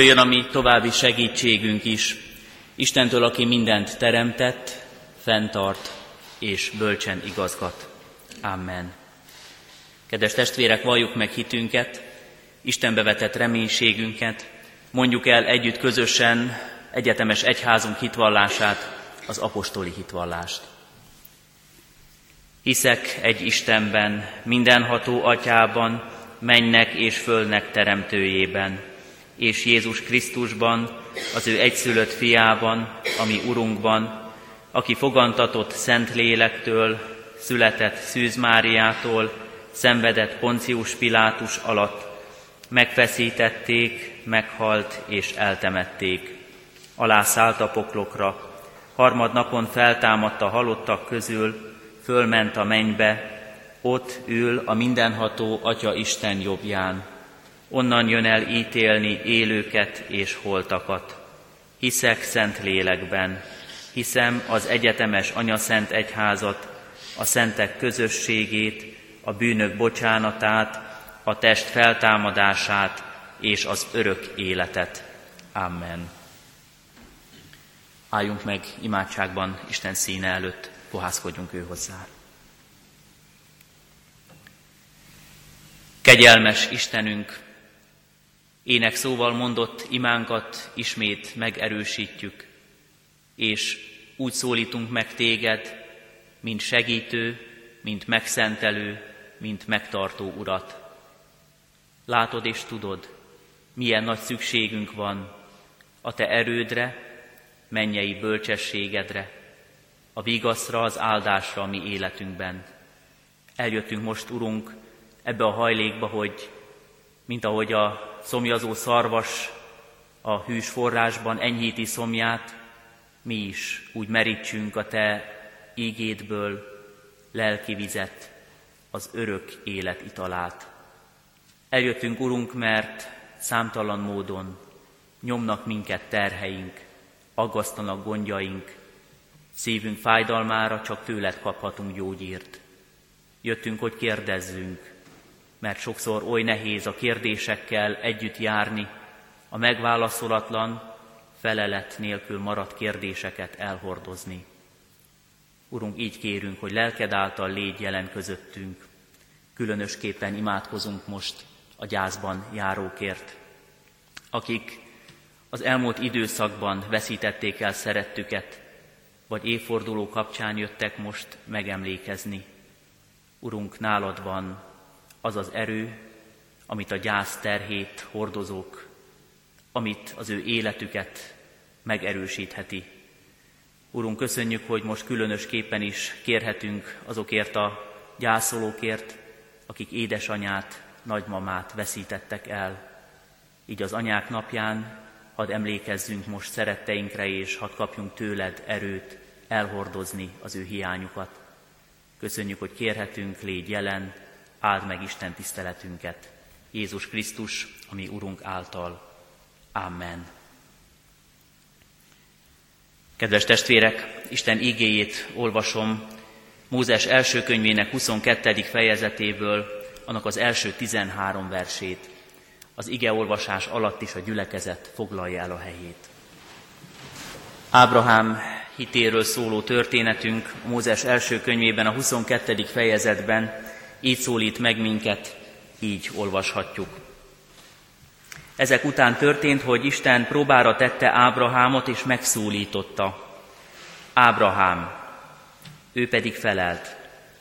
Jöjjön a mi további segítségünk is, Istentől, aki mindent teremtett, fenntart és bölcsen igazgat. Amen. Kedves testvérek, valljuk meg hitünket, Istenbe vetett reménységünket, mondjuk el együtt közösen egyetemes egyházunk hitvallását, az apostoli hitvallást. Hiszek egy Istenben, mindenható atyában, mennek és fölnek teremtőjében, és Jézus Krisztusban, az ő egyszülött fiában, ami Urunkban, aki fogantatott Szent Lélektől, született Szűz Máriától, szenvedett Poncius Pilátus alatt, megfeszítették, meghalt és eltemették. Alá szállt a poklokra, harmad napon feltámadt a halottak közül, fölment a mennybe, ott ül a mindenható Atya Isten jobbján onnan jön el ítélni élőket és holtakat. Hiszek szent lélekben, hiszem az egyetemes anyaszent egyházat, a szentek közösségét, a bűnök bocsánatát, a test feltámadását és az örök életet. Amen. Álljunk meg imádságban Isten színe előtt, pohászkodjunk ő hozzá. Kegyelmes Istenünk, Ének szóval mondott imánkat ismét megerősítjük, és úgy szólítunk meg téged, mint segítő, mint megszentelő, mint megtartó urat. Látod és tudod, milyen nagy szükségünk van a te erődre, mennyei bölcsességedre, a vigaszra, az áldásra a mi életünkben. Eljöttünk most, Urunk, ebbe a hajlékba, hogy mint ahogy a szomjazó szarvas a hűs forrásban enyhíti szomját, mi is úgy merítsünk a Te ígédből lelki vizet, az örök élet italát. Eljöttünk, Urunk, mert számtalan módon nyomnak minket terheink, aggasztanak gondjaink, szívünk fájdalmára csak tőled kaphatunk gyógyírt. Jöttünk, hogy kérdezzünk, mert sokszor oly nehéz a kérdésekkel együtt járni, a megválaszolatlan, felelet nélkül maradt kérdéseket elhordozni. Urunk, így kérünk, hogy lelked által légy jelen közöttünk. Különösképpen imádkozunk most a gyászban járókért, akik az elmúlt időszakban veszítették el szerettüket, vagy évforduló kapcsán jöttek most megemlékezni. Urunk, nálad van az az erő, amit a gyász terhét hordozók, amit az ő életüket megerősítheti. Urunk, köszönjük, hogy most különösképpen is kérhetünk azokért a gyászolókért, akik édesanyát, nagymamát veszítettek el. Így az anyák napján hadd emlékezzünk most szeretteinkre, és hadd kapjunk tőled erőt elhordozni az ő hiányukat. Köszönjük, hogy kérhetünk, légy jelen, áld meg Isten tiszteletünket. Jézus Krisztus, ami Urunk által. Amen. Kedves testvérek, Isten igéjét olvasom Mózes első könyvének 22. fejezetéből, annak az első 13 versét. Az ige olvasás alatt is a gyülekezet foglalja el a helyét. Ábrahám hitéről szóló történetünk Mózes első könyvében, a 22. fejezetben így szólít meg minket, így olvashatjuk. Ezek után történt, hogy Isten próbára tette Ábrahámot, és megszólította. Ábrahám, ő pedig felelt,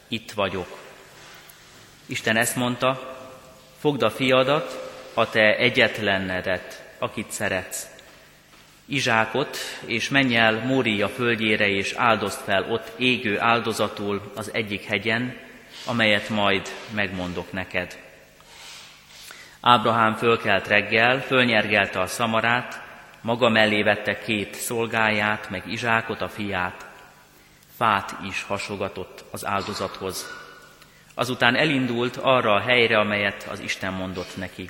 itt vagyok. Isten ezt mondta, fogd a fiadat, a te egyetlennedet, akit szeretsz, Izsákot, és menj el Mória földjére, és áldozd fel ott égő áldozatul az egyik hegyen, amelyet majd megmondok neked. Ábrahám fölkelt reggel, fölnyergelte a szamarát, maga mellé vette két szolgáját, meg Izsákot, a fiát. Fát is hasogatott az áldozathoz. Azután elindult arra a helyre, amelyet az Isten mondott neki.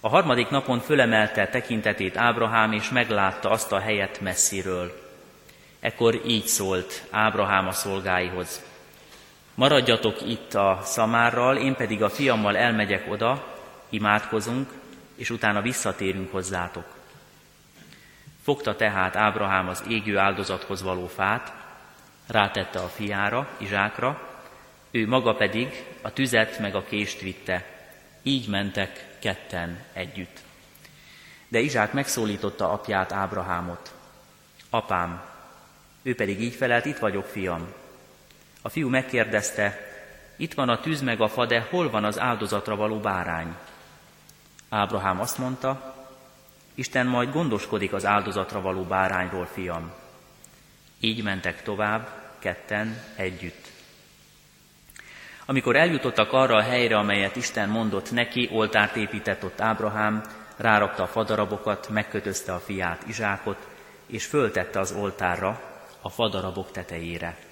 A harmadik napon fölemelte tekintetét Ábrahám, és meglátta azt a helyet messziről. Ekkor így szólt Ábrahám a szolgáihoz. Maradjatok itt a szamárral, én pedig a fiammal elmegyek oda, imádkozunk, és utána visszatérünk hozzátok. Fogta tehát Ábrahám az égő áldozathoz való fát, rátette a fiára, Izsákra, ő maga pedig a tüzet meg a kést vitte. Így mentek ketten együtt. De Izsák megszólította apját Ábrahámot. Apám, ő pedig így felelt, itt vagyok, fiam. A fiú megkérdezte, itt van a tűz meg a fa, de hol van az áldozatra való bárány? Ábrahám azt mondta, Isten majd gondoskodik az áldozatra való bárányról, fiam. Így mentek tovább, ketten, együtt. Amikor eljutottak arra a helyre, amelyet Isten mondott neki, oltárt épített ott Ábrahám, rárakta a fadarabokat, megkötözte a fiát Izsákot, és föltette az oltárra, a fadarabok tetejére.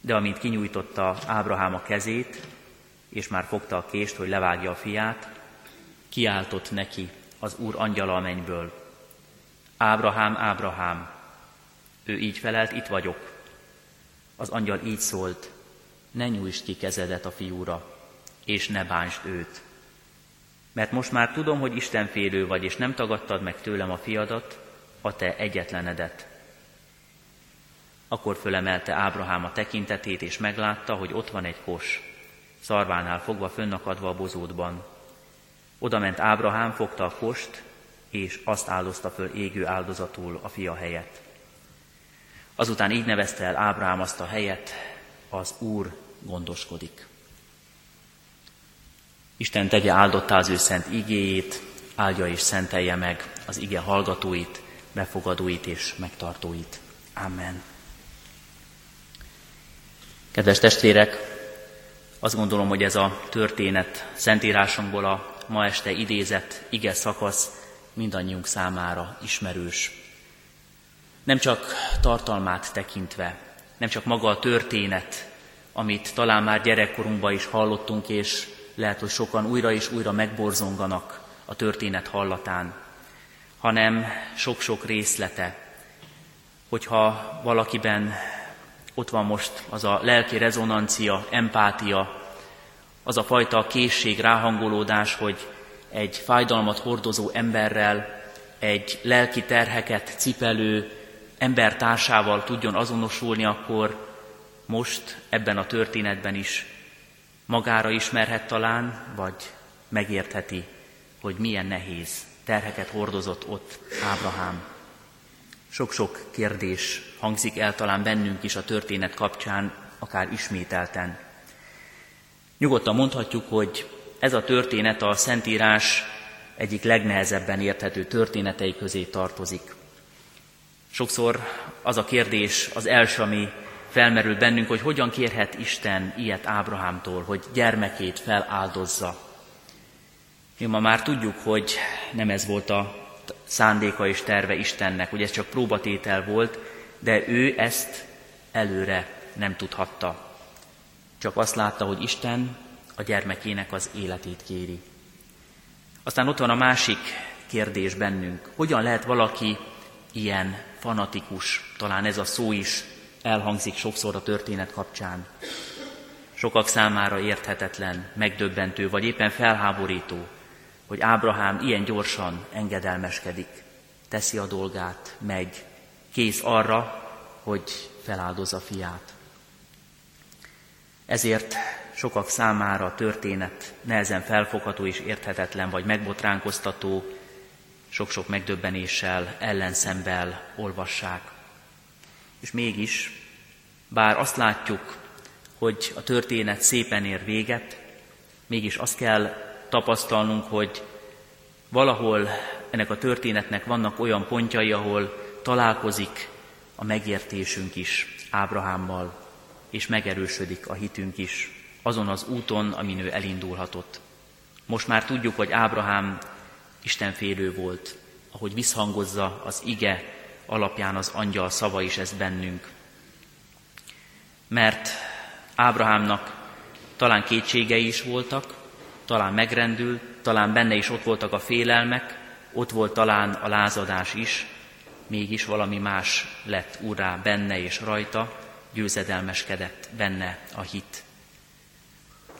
De amint kinyújtotta Ábrahám a kezét, és már fogta a kést, hogy levágja a fiát, kiáltott neki az Úr angyala a mennyből. Ábrahám, Ábrahám! Ő így felelt, itt vagyok. Az angyal így szólt, ne nyújtsd ki kezedet a fiúra, és ne bánsd őt. Mert most már tudom, hogy Isten félő vagy, és nem tagadtad meg tőlem a fiadat, a te egyetlenedet. Akkor fölemelte Ábrahám a tekintetét, és meglátta, hogy ott van egy kos, szarvánál fogva fönnakadva a bozótban. Oda ment Ábrahám, fogta a kost, és azt áldozta föl égő áldozatul a fia helyett. Azután így nevezte el Ábrahám azt a helyet, az Úr gondoskodik. Isten tegye áldottá az ő szent igéjét, áldja és szentelje meg az ige hallgatóit, befogadóit és megtartóit. Amen. Kedves testvérek, azt gondolom, hogy ez a történet Szentírásunkból a ma este idézett ige szakasz mindannyiunk számára ismerős. Nem csak tartalmát tekintve, nem csak maga a történet, amit talán már gyerekkorunkban is hallottunk, és lehet, hogy sokan újra és újra megborzonganak a történet hallatán, hanem sok-sok részlete, hogyha valakiben ott van most az a lelki rezonancia, empátia, az a fajta készség, ráhangolódás, hogy egy fájdalmat hordozó emberrel, egy lelki terheket cipelő embertársával tudjon azonosulni, akkor most ebben a történetben is magára ismerhet talán, vagy megértheti, hogy milyen nehéz terheket hordozott ott Ábrahám. Sok-sok kérdés hangzik el talán bennünk is a történet kapcsán, akár ismételten. Nyugodtan mondhatjuk, hogy ez a történet a Szentírás egyik legnehezebben érthető történetei közé tartozik. Sokszor az a kérdés az első, ami felmerül bennünk, hogy hogyan kérhet Isten ilyet Ábrahámtól, hogy gyermekét feláldozza. Mi ma már tudjuk, hogy nem ez volt a szándéka és terve Istennek, hogy ez csak próbatétel volt, de ő ezt előre nem tudhatta. Csak azt látta, hogy Isten a gyermekének az életét kéri. Aztán ott van a másik kérdés bennünk. Hogyan lehet valaki ilyen fanatikus, talán ez a szó is elhangzik sokszor a történet kapcsán. Sokak számára érthetetlen, megdöbbentő, vagy éppen felháborító, hogy Ábrahám ilyen gyorsan engedelmeskedik, teszi a dolgát, megy, kész arra, hogy feláldozza fiát. Ezért sokak számára a történet nehezen felfogható és érthetetlen, vagy megbotránkoztató, sok-sok megdöbbenéssel, ellenszembel olvassák. És mégis, bár azt látjuk, hogy a történet szépen ér véget, mégis azt kell tapasztalnunk, hogy valahol ennek a történetnek vannak olyan pontjai, ahol találkozik a megértésünk is Ábrahámmal, és megerősödik a hitünk is azon az úton, amin ő elindulhatott. Most már tudjuk, hogy Ábrahám Istenfélő volt, ahogy visszhangozza az ige alapján az angyal szava is ez bennünk. Mert Ábrahámnak talán kétségei is voltak, talán megrendült, talán benne is ott voltak a félelmek, ott volt talán a lázadás is, mégis valami más lett urá benne és rajta, győzedelmeskedett benne a hit.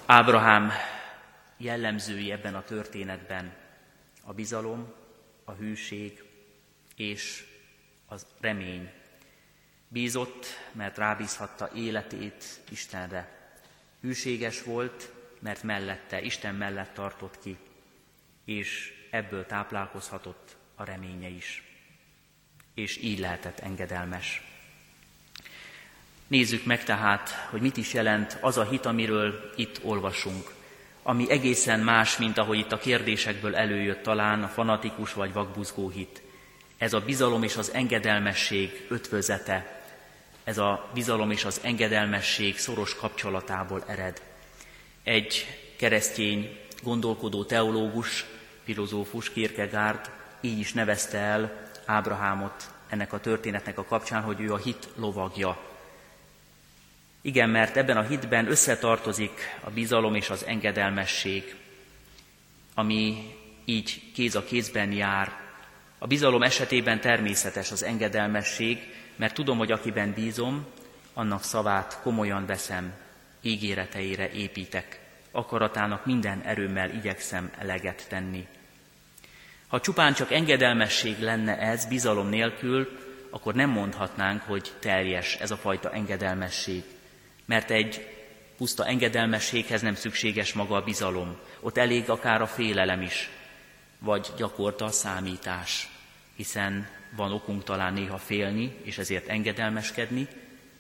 Ábrahám jellemzői ebben a történetben a bizalom, a hűség és az remény. Bízott, mert rábízhatta életét Istenre. Hűséges volt, mert mellette, Isten mellett tartott ki, és ebből táplálkozhatott a reménye is. És így lehetett engedelmes. Nézzük meg tehát, hogy mit is jelent az a hit, amiről itt olvasunk, ami egészen más, mint ahogy itt a kérdésekből előjött talán a fanatikus vagy vakbuzgó hit. Ez a bizalom és az engedelmesség ötvözete, ez a bizalom és az engedelmesség szoros kapcsolatából ered. Egy keresztény gondolkodó teológus, filozófus Kierkegaard így is nevezte el Ábrahámot ennek a történetnek a kapcsán, hogy ő a hit lovagja. Igen, mert ebben a hitben összetartozik a bizalom és az engedelmesség, ami így kéz a kézben jár. A bizalom esetében természetes az engedelmesség, mert tudom, hogy akiben bízom, annak szavát komolyan veszem, ígéreteire építek, akaratának minden erőmmel igyekszem eleget tenni. Ha csupán csak engedelmesség lenne ez bizalom nélkül, akkor nem mondhatnánk, hogy teljes ez a fajta engedelmesség. Mert egy puszta engedelmességhez nem szükséges maga a bizalom. Ott elég akár a félelem is, vagy gyakorta a számítás, hiszen van okunk talán néha félni, és ezért engedelmeskedni,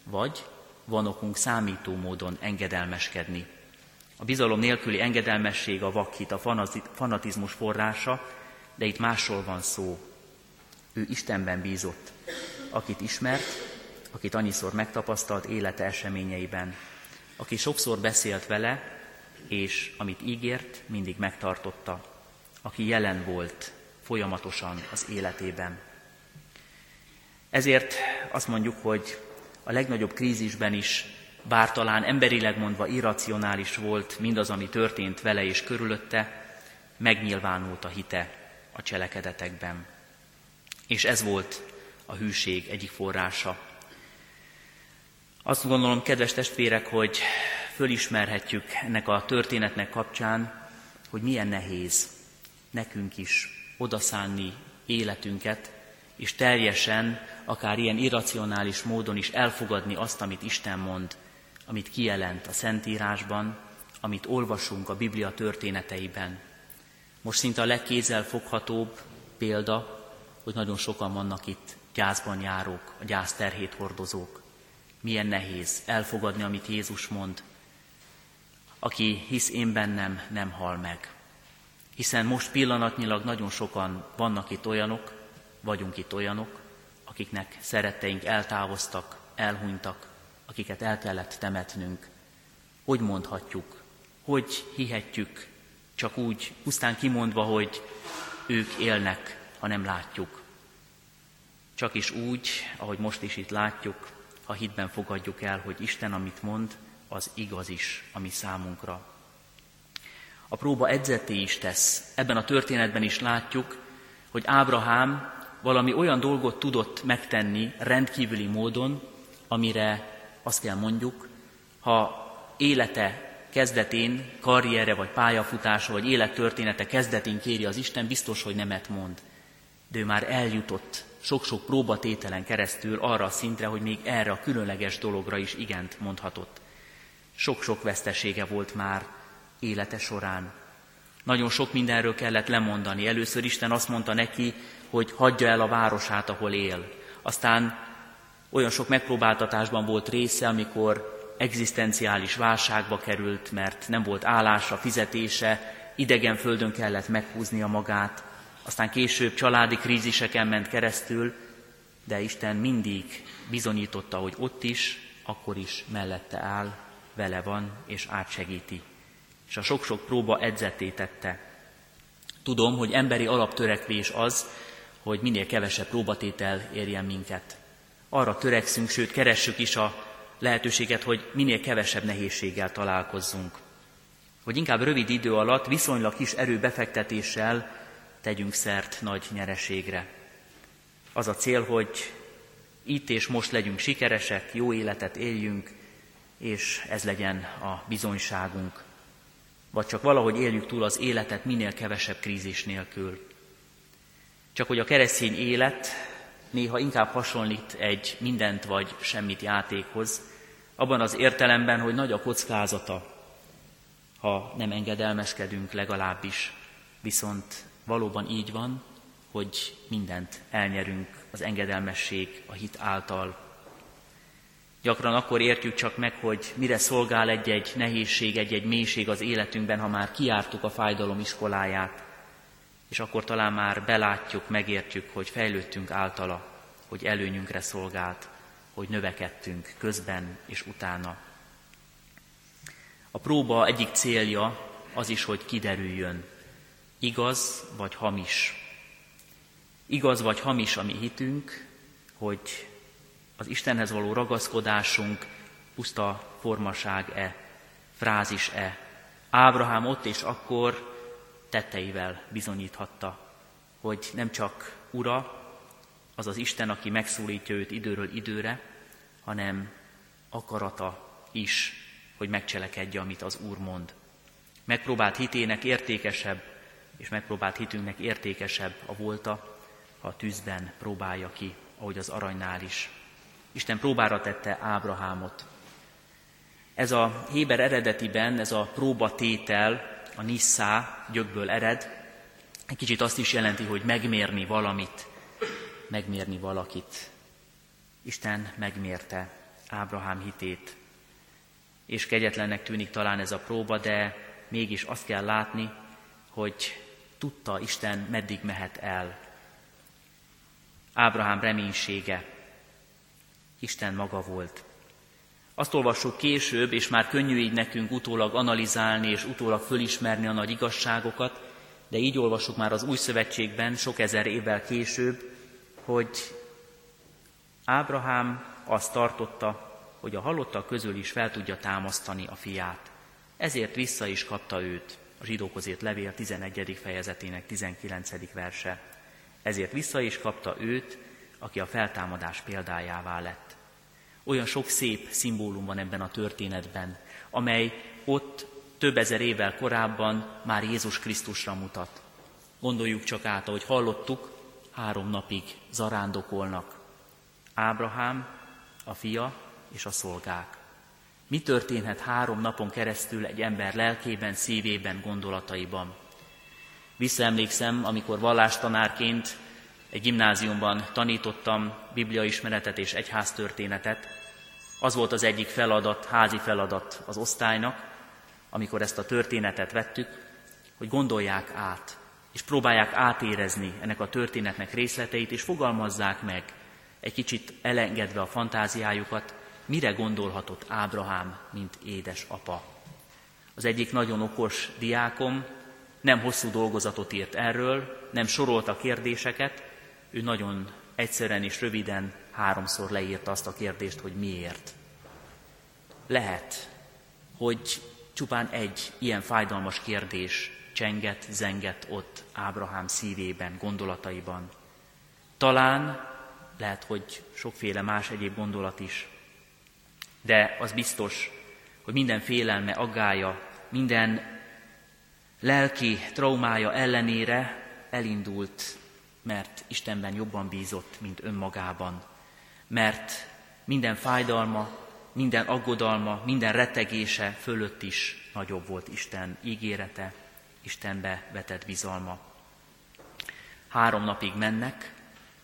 vagy van okunk számító módon engedelmeskedni. A bizalom nélküli engedelmesség a vakhit, a fanatizmus forrása, de itt másról van szó. Ő Istenben bízott, akit ismert, akit annyiszor megtapasztalt élete eseményeiben, aki sokszor beszélt vele, és amit ígért, mindig megtartotta, aki jelen volt folyamatosan az életében. Ezért azt mondjuk, hogy a legnagyobb krízisben is, bár talán emberileg mondva irracionális volt mindaz, ami történt vele és körülötte, megnyilvánult a hite a cselekedetekben. És ez volt a hűség egyik forrása. Azt gondolom, kedves testvérek, hogy fölismerhetjük ennek a történetnek kapcsán, hogy milyen nehéz nekünk is odaszánni életünket, és teljesen, akár ilyen irracionális módon is elfogadni azt, amit Isten mond, amit kijelent a Szentírásban, amit olvasunk a Biblia történeteiben. Most szinte a legkézzel foghatóbb példa, hogy nagyon sokan vannak itt gyászban járók, a gyász hordozók. Milyen nehéz elfogadni, amit Jézus mond. Aki hisz én bennem, nem hal meg. Hiszen most pillanatnyilag nagyon sokan vannak itt olyanok, vagyunk itt olyanok, akiknek szeretteink eltávoztak, elhunytak, akiket el kellett temetnünk. Hogy mondhatjuk, hogy hihetjük, csak úgy, pusztán kimondva, hogy ők élnek, ha nem látjuk. Csak is úgy, ahogy most is itt látjuk, ha hitben fogadjuk el, hogy Isten, amit mond, az igaz is a mi számunkra. A próba edzeté is tesz. Ebben a történetben is látjuk, hogy Ábrahám valami olyan dolgot tudott megtenni rendkívüli módon, amire azt kell mondjuk, ha élete kezdetén, karriere vagy pályafutása vagy élettörténete kezdetén kéri az Isten, biztos, hogy nemet mond. De ő már eljutott sok-sok próbatételen keresztül arra a szintre, hogy még erre a különleges dologra is igent mondhatott. Sok-sok vesztesége volt már élete során. Nagyon sok mindenről kellett lemondani. Először Isten azt mondta neki, hogy hagyja el a városát, ahol él. Aztán olyan sok megpróbáltatásban volt része, amikor egzisztenciális válságba került, mert nem volt állása, fizetése, idegen földön kellett meghúznia magát, aztán később családi kríziseken ment keresztül, de Isten mindig bizonyította, hogy ott is, akkor is mellette áll, vele van és átsegíti. És a sok-sok próba edzeté tette. Tudom, hogy emberi alaptörekvés az, hogy minél kevesebb próbatétel érjen minket. Arra törekszünk, sőt keressük is a lehetőséget, hogy minél kevesebb nehézséggel találkozzunk. Hogy inkább rövid idő alatt viszonylag kis erőbefektetéssel tegyünk szert nagy nyereségre. Az a cél, hogy itt és most legyünk sikeresek, jó életet éljünk, és ez legyen a bizonyságunk. Vagy csak valahogy éljük túl az életet minél kevesebb krízis nélkül. Csak hogy a keresztény élet néha inkább hasonlít egy mindent vagy semmit játékhoz, abban az értelemben, hogy nagy a kockázata, ha nem engedelmeskedünk legalábbis, viszont valóban így van, hogy mindent elnyerünk az engedelmesség a hit által. Gyakran akkor értjük csak meg, hogy mire szolgál egy-egy nehézség, egy-egy mélység az életünkben, ha már kiártuk a fájdalom iskoláját, és akkor talán már belátjuk, megértjük, hogy fejlődtünk általa, hogy előnyünkre szolgált hogy növekedtünk közben és utána. A próba egyik célja az is, hogy kiderüljön, igaz vagy hamis. Igaz vagy hamis a mi hitünk, hogy az Istenhez való ragaszkodásunk puszta formaság-e, frázis-e. Ábrahám ott és akkor tetteivel bizonyíthatta, hogy nem csak ura, az az Isten, aki megszólítja őt időről időre, hanem akarata is, hogy megcselekedje, amit az Úr mond. Megpróbált hitének értékesebb, és megpróbált hitünknek értékesebb a volta, ha a tűzben próbálja ki, ahogy az aranynál is. Isten próbára tette Ábrahámot. Ez a Héber eredetiben, ez a próbatétel, a nisszá gyökből ered, egy kicsit azt is jelenti, hogy megmérni valamit, megmérni valakit. Isten megmérte Ábrahám hitét, és kegyetlennek tűnik talán ez a próba, de mégis azt kell látni, hogy tudta Isten, meddig mehet el. Ábrahám reménysége Isten maga volt. Azt olvassuk később, és már könnyű így nekünk utólag analizálni és utólag fölismerni a nagy igazságokat, de így olvassuk már az Új Szövetségben sok ezer évvel később, hogy Ábrahám azt tartotta, hogy a halottak közül is fel tudja támasztani a fiát. Ezért vissza is kapta őt, a zsidókhoz levél 11. fejezetének 19. verse. Ezért vissza is kapta őt, aki a feltámadás példájává lett. Olyan sok szép szimbólum van ebben a történetben, amely ott több ezer évvel korábban már Jézus Krisztusra mutat. Gondoljuk csak át, ahogy hallottuk, három napig zarándokolnak. Ábrahám, a fia és a szolgák. Mi történhet három napon keresztül egy ember lelkében, szívében, gondolataiban? Visszaemlékszem, amikor vallástanárként egy gimnáziumban tanítottam bibliaismeretet és egyháztörténetet. Az volt az egyik feladat, házi feladat az osztálynak, amikor ezt a történetet vettük, hogy gondolják át, és próbálják átérezni ennek a történetnek részleteit, és fogalmazzák meg, egy kicsit elengedve a fantáziájukat, mire gondolhatott Ábrahám, mint édes apa. Az egyik nagyon okos diákom nem hosszú dolgozatot írt erről, nem sorolta kérdéseket, ő nagyon egyszerűen és röviden háromszor leírta azt a kérdést, hogy miért. Lehet, hogy csupán egy ilyen fájdalmas kérdés csenget, zenget ott Ábrahám szívében, gondolataiban. Talán lehet, hogy sokféle más egyéb gondolat is, de az biztos, hogy minden félelme, aggája, minden lelki traumája ellenére elindult, mert Istenben jobban bízott, mint önmagában. Mert minden fájdalma, minden aggodalma, minden retegése fölött is nagyobb volt Isten ígérete, Istenbe vetett bizalma. Három napig mennek,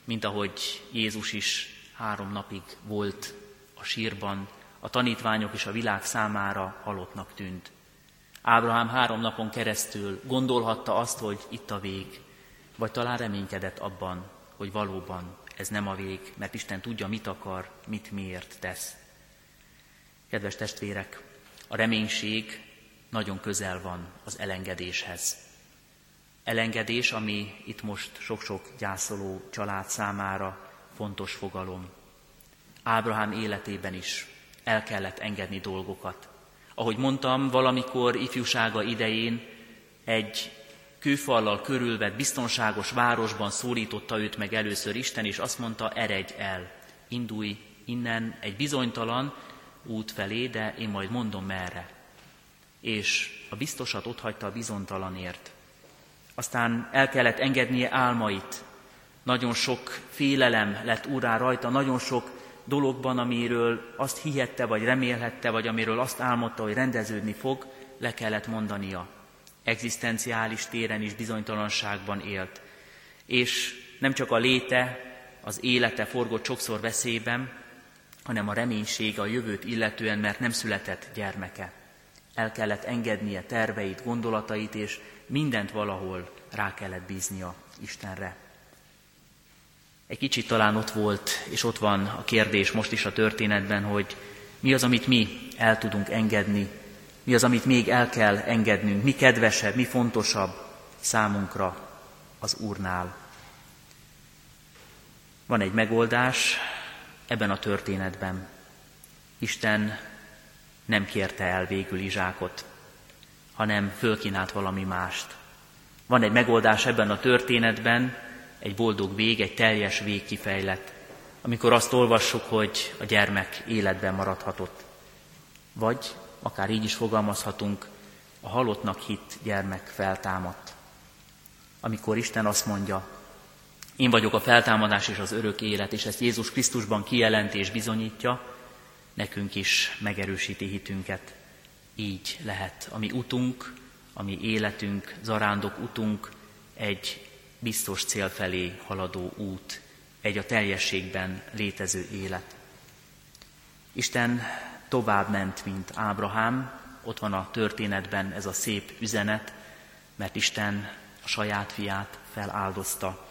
mint ahogy Jézus is három napig volt a sírban, a tanítványok és a világ számára halottnak tűnt. Ábrahám három napon keresztül gondolhatta azt, hogy itt a vég, vagy talán reménykedett abban, hogy valóban ez nem a vég, mert Isten tudja, mit akar, mit miért tesz. Kedves testvérek, a reménység nagyon közel van az elengedéshez. Elengedés, ami itt most sok-sok gyászoló család számára fontos fogalom. Ábrahám életében is el kellett engedni dolgokat. Ahogy mondtam, valamikor ifjúsága idején egy kőfallal körülvett biztonságos városban szólította őt meg először Isten, és azt mondta, eredj el, indulj innen egy bizonytalan út felé, de én majd mondom merre. És a biztosat ott hagyta a bizonytalanért. Aztán el kellett engednie álmait. Nagyon sok félelem lett urá rajta, nagyon sok dologban, amiről azt hihette, vagy remélhette, vagy amiről azt álmodta, hogy rendeződni fog, le kellett mondania. Egzisztenciális téren is bizonytalanságban élt. És nem csak a léte, az élete forgott sokszor veszélyben, hanem a reménység a jövőt illetően, mert nem született gyermeke. El kellett engednie terveit, gondolatait, és mindent valahol rá kellett bíznia Istenre. Egy kicsit talán ott volt, és ott van a kérdés most is a történetben, hogy mi az, amit mi el tudunk engedni, mi az, amit még el kell engednünk, mi kedvesebb, mi fontosabb számunkra az Úrnál. Van egy megoldás ebben a történetben. Isten nem kérte el végül Izsákot, hanem fölkínált valami mást. Van egy megoldás ebben a történetben, egy boldog vég, egy teljes vég kifejlett, amikor azt olvassuk, hogy a gyermek életben maradhatott. Vagy, akár így is fogalmazhatunk, a halottnak hit gyermek feltámadt. Amikor Isten azt mondja, én vagyok a feltámadás és az örök élet, és ezt Jézus Krisztusban kijelenti és bizonyítja, nekünk is megerősíti hitünket. Így lehet a mi utunk, a mi életünk, zarándok utunk egy biztos cél felé haladó út, egy a teljességben létező élet. Isten tovább ment, mint Ábrahám, ott van a történetben ez a szép üzenet, mert Isten a saját fiát feláldozta.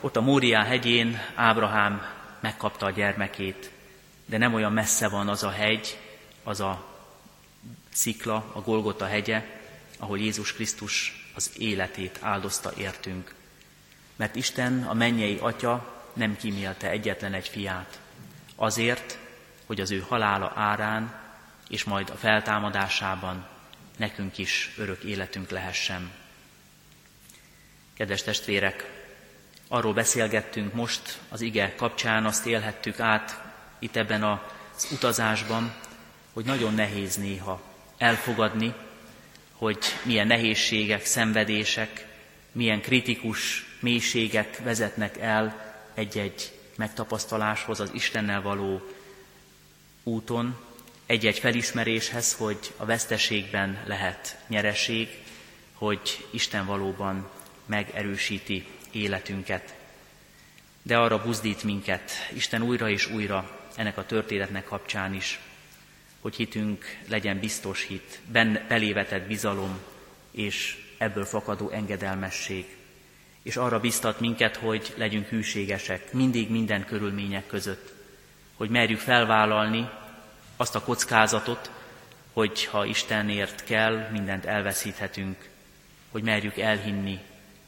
Ott a Móriá hegyén Ábrahám megkapta a gyermekét, de nem olyan messze van az a hegy, az a szikla, a Golgota hegye, ahol Jézus Krisztus az életét áldozta értünk. Mert Isten, a mennyei Atya nem kímélte egyetlen egy fiát. Azért, hogy az ő halála árán és majd a feltámadásában nekünk is örök életünk lehessen. Kedves testvérek, arról beszélgettünk most az ige kapcsán, azt élhettük át itt ebben az utazásban, hogy nagyon nehéz néha elfogadni, hogy milyen nehézségek, szenvedések, milyen kritikus mélységek vezetnek el egy-egy megtapasztaláshoz, az Istennel való úton, egy-egy felismeréshez, hogy a veszteségben lehet nyereség, hogy Isten valóban megerősíti életünket. De arra buzdít minket Isten újra és újra ennek a történetnek kapcsán is, hogy hitünk legyen biztos hit, benne, belévetett bizalom és ebből fakadó engedelmesség. És arra biztat minket, hogy legyünk hűségesek mindig minden körülmények között, hogy merjük felvállalni azt a kockázatot, hogy ha Istenért kell, mindent elveszíthetünk, hogy merjük elhinni,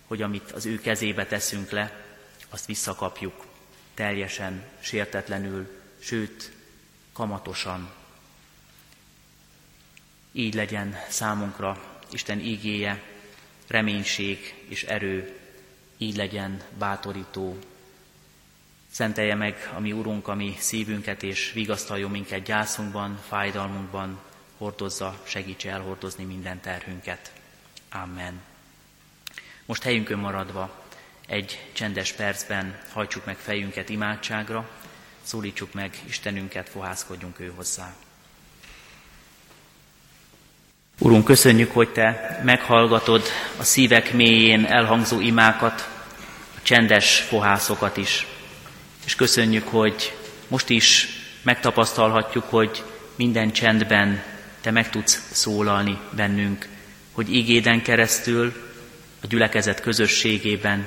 hogy amit az ő kezébe teszünk le, azt visszakapjuk teljesen, sértetlenül, sőt, kamatosan. Így legyen számunkra Isten ígéje, reménység és erő, így legyen bátorító. Szentelje meg a mi Urunk, a mi szívünket, és vigasztaljon minket gyászunkban, fájdalmunkban, hordozza, segíts elhordozni minden terhünket. Amen. Most helyünkön maradva egy csendes percben hajtsuk meg fejünket imádságra, szólítsuk meg Istenünket, fohászkodjunk ő hozzá. Urunk, köszönjük, hogy Te meghallgatod a szívek mélyén elhangzó imákat, a csendes fohászokat is. És köszönjük, hogy most is megtapasztalhatjuk, hogy minden csendben Te meg tudsz szólalni bennünk, hogy ígéden keresztül, a gyülekezet közösségében,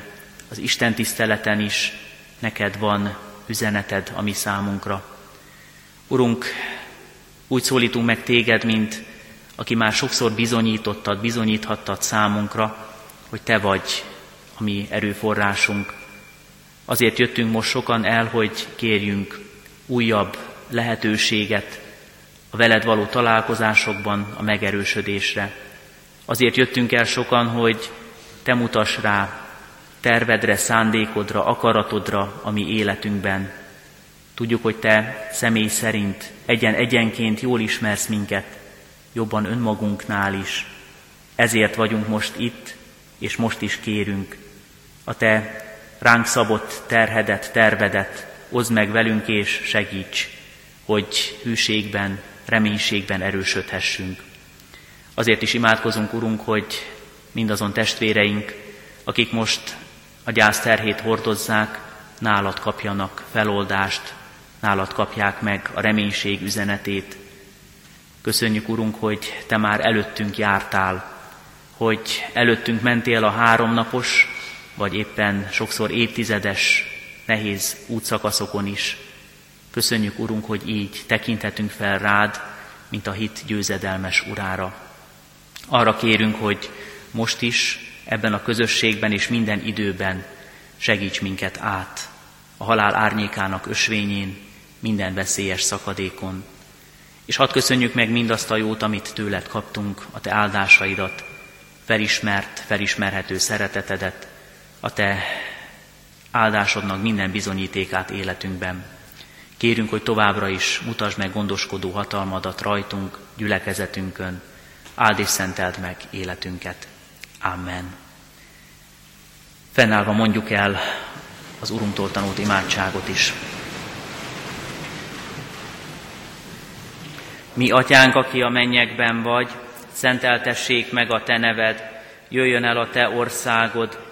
az Isten tiszteleten is neked van üzeneted a mi számunkra. Urunk, úgy szólítunk meg téged, mint aki már sokszor bizonyítottad, bizonyíthattad számunkra, hogy te vagy a mi erőforrásunk. Azért jöttünk most sokan el, hogy kérjünk újabb lehetőséget a veled való találkozásokban a megerősödésre. Azért jöttünk el sokan, hogy te mutass rá tervedre, szándékodra, akaratodra a mi életünkben. Tudjuk, hogy te személy szerint egyen egyenként jól ismersz minket, jobban önmagunknál is. Ezért vagyunk most itt, és most is kérünk. A te ránk szabott terhedet, tervedet, oszd meg velünk és segíts, hogy hűségben, reménységben erősödhessünk. Azért is imádkozunk, Urunk, hogy mindazon testvéreink, akik most a gyász terhét hordozzák, nálad kapjanak feloldást, nálad kapják meg a reménység üzenetét. Köszönjük, Urunk, hogy Te már előttünk jártál, hogy előttünk mentél a háromnapos, vagy éppen sokszor évtizedes, nehéz útszakaszokon is. Köszönjük, Urunk, hogy így tekinthetünk fel rád, mint a hit győzedelmes urára. Arra kérünk, hogy most is, ebben a közösségben és minden időben segíts minket át a halál árnyékának ösvényén, minden veszélyes szakadékon. És hadd köszönjük meg mindazt a jót, amit tőled kaptunk, a te áldásaidat, felismert, felismerhető szeretetedet, a te áldásodnak minden bizonyítékát életünkben. Kérünk, hogy továbbra is mutasd meg gondoskodó hatalmadat rajtunk, gyülekezetünkön, áld és szenteld meg életünket. Amen. Fennállva mondjuk el az Urunktól tanult imádságot is. Mi, atyánk, aki a mennyekben vagy, szenteltessék meg a te neved, jöjjön el a te országod,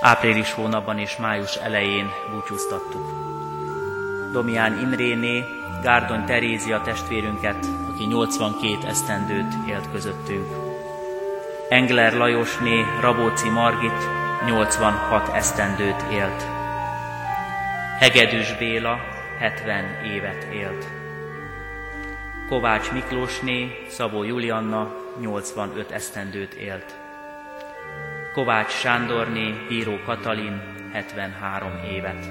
Április hónapban és május elején búcsúztattuk. Domián Imréné, Gárdony Terézia testvérünket, aki 82 esztendőt élt közöttünk. Engler Lajosné, Rabóci Margit 86 esztendőt élt. Hegedűs Béla 70 évet élt. Kovács Miklósné, Szabó Julianna 85 esztendőt élt. Kovács Sándorné, Bíró Katalin 73 évet.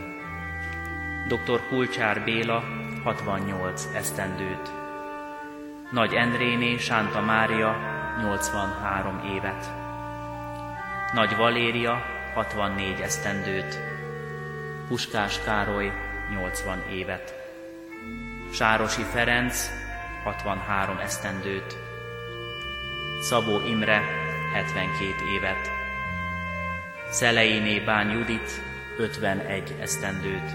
Dr. Kulcsár Béla 68 esztendőt. Nagy Endréné Sánta Mária 83 évet. Nagy Valéria 64 esztendőt. Puskás Károly 80 évet. Sárosi Ferenc 63 esztendőt. Szabó Imre 72 évet. Szeleiné Bán Judit 51 esztendőt.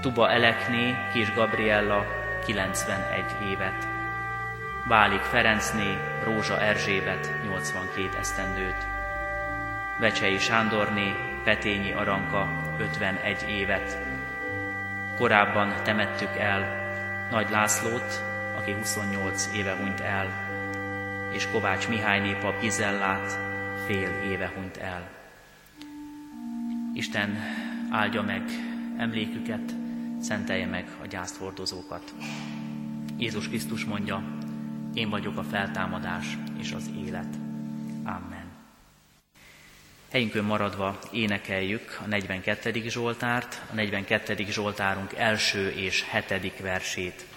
Tuba Elekné Kis Gabriella 91 évet. Bálik Ferencné Rózsa Erzsébet 82 esztendőt. Vecsei Sándorné Petényi Aranka 51 évet. Korábban temettük el Nagy Lászlót, aki 28 éve hunyt el, és Kovács Mihály pap Gizellát fél éve hunyt el. Isten áldja meg emléküket, szentelje meg a gyászhordozókat. Jézus Krisztus mondja, én vagyok a feltámadás és az élet. Amen. Helyünkön maradva énekeljük a 42. Zsoltárt, a 42. Zsoltárunk első és hetedik versét.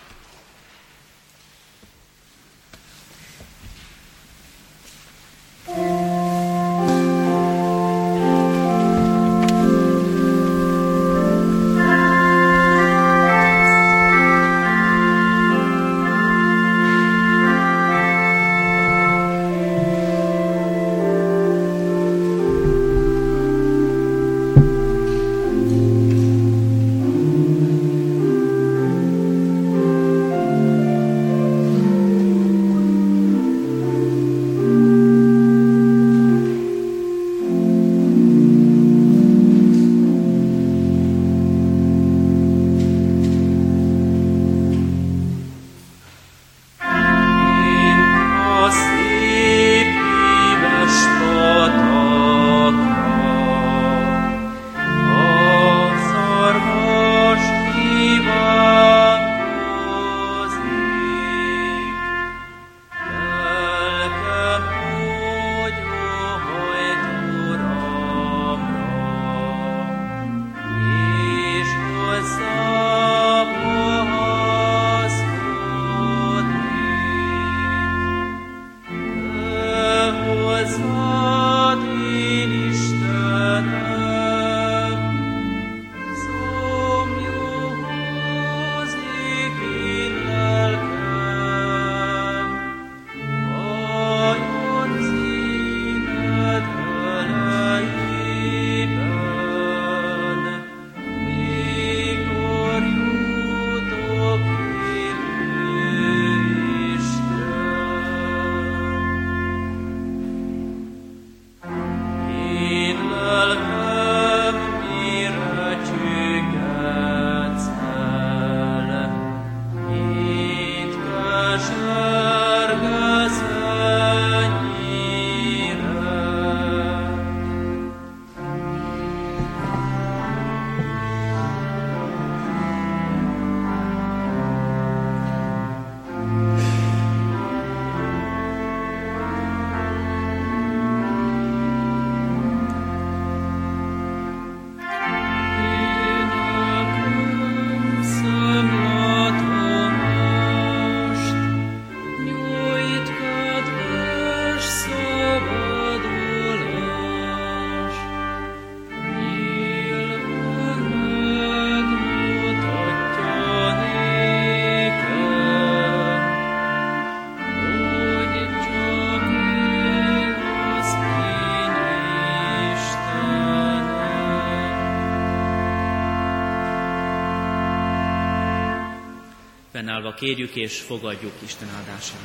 Fennállva kérjük és fogadjuk Isten áldását.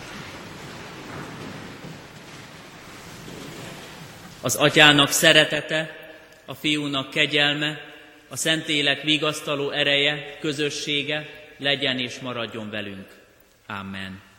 Az atyának szeretete, a fiúnak kegyelme, a Szentlélek vigasztaló ereje, közössége legyen és maradjon velünk. Amen.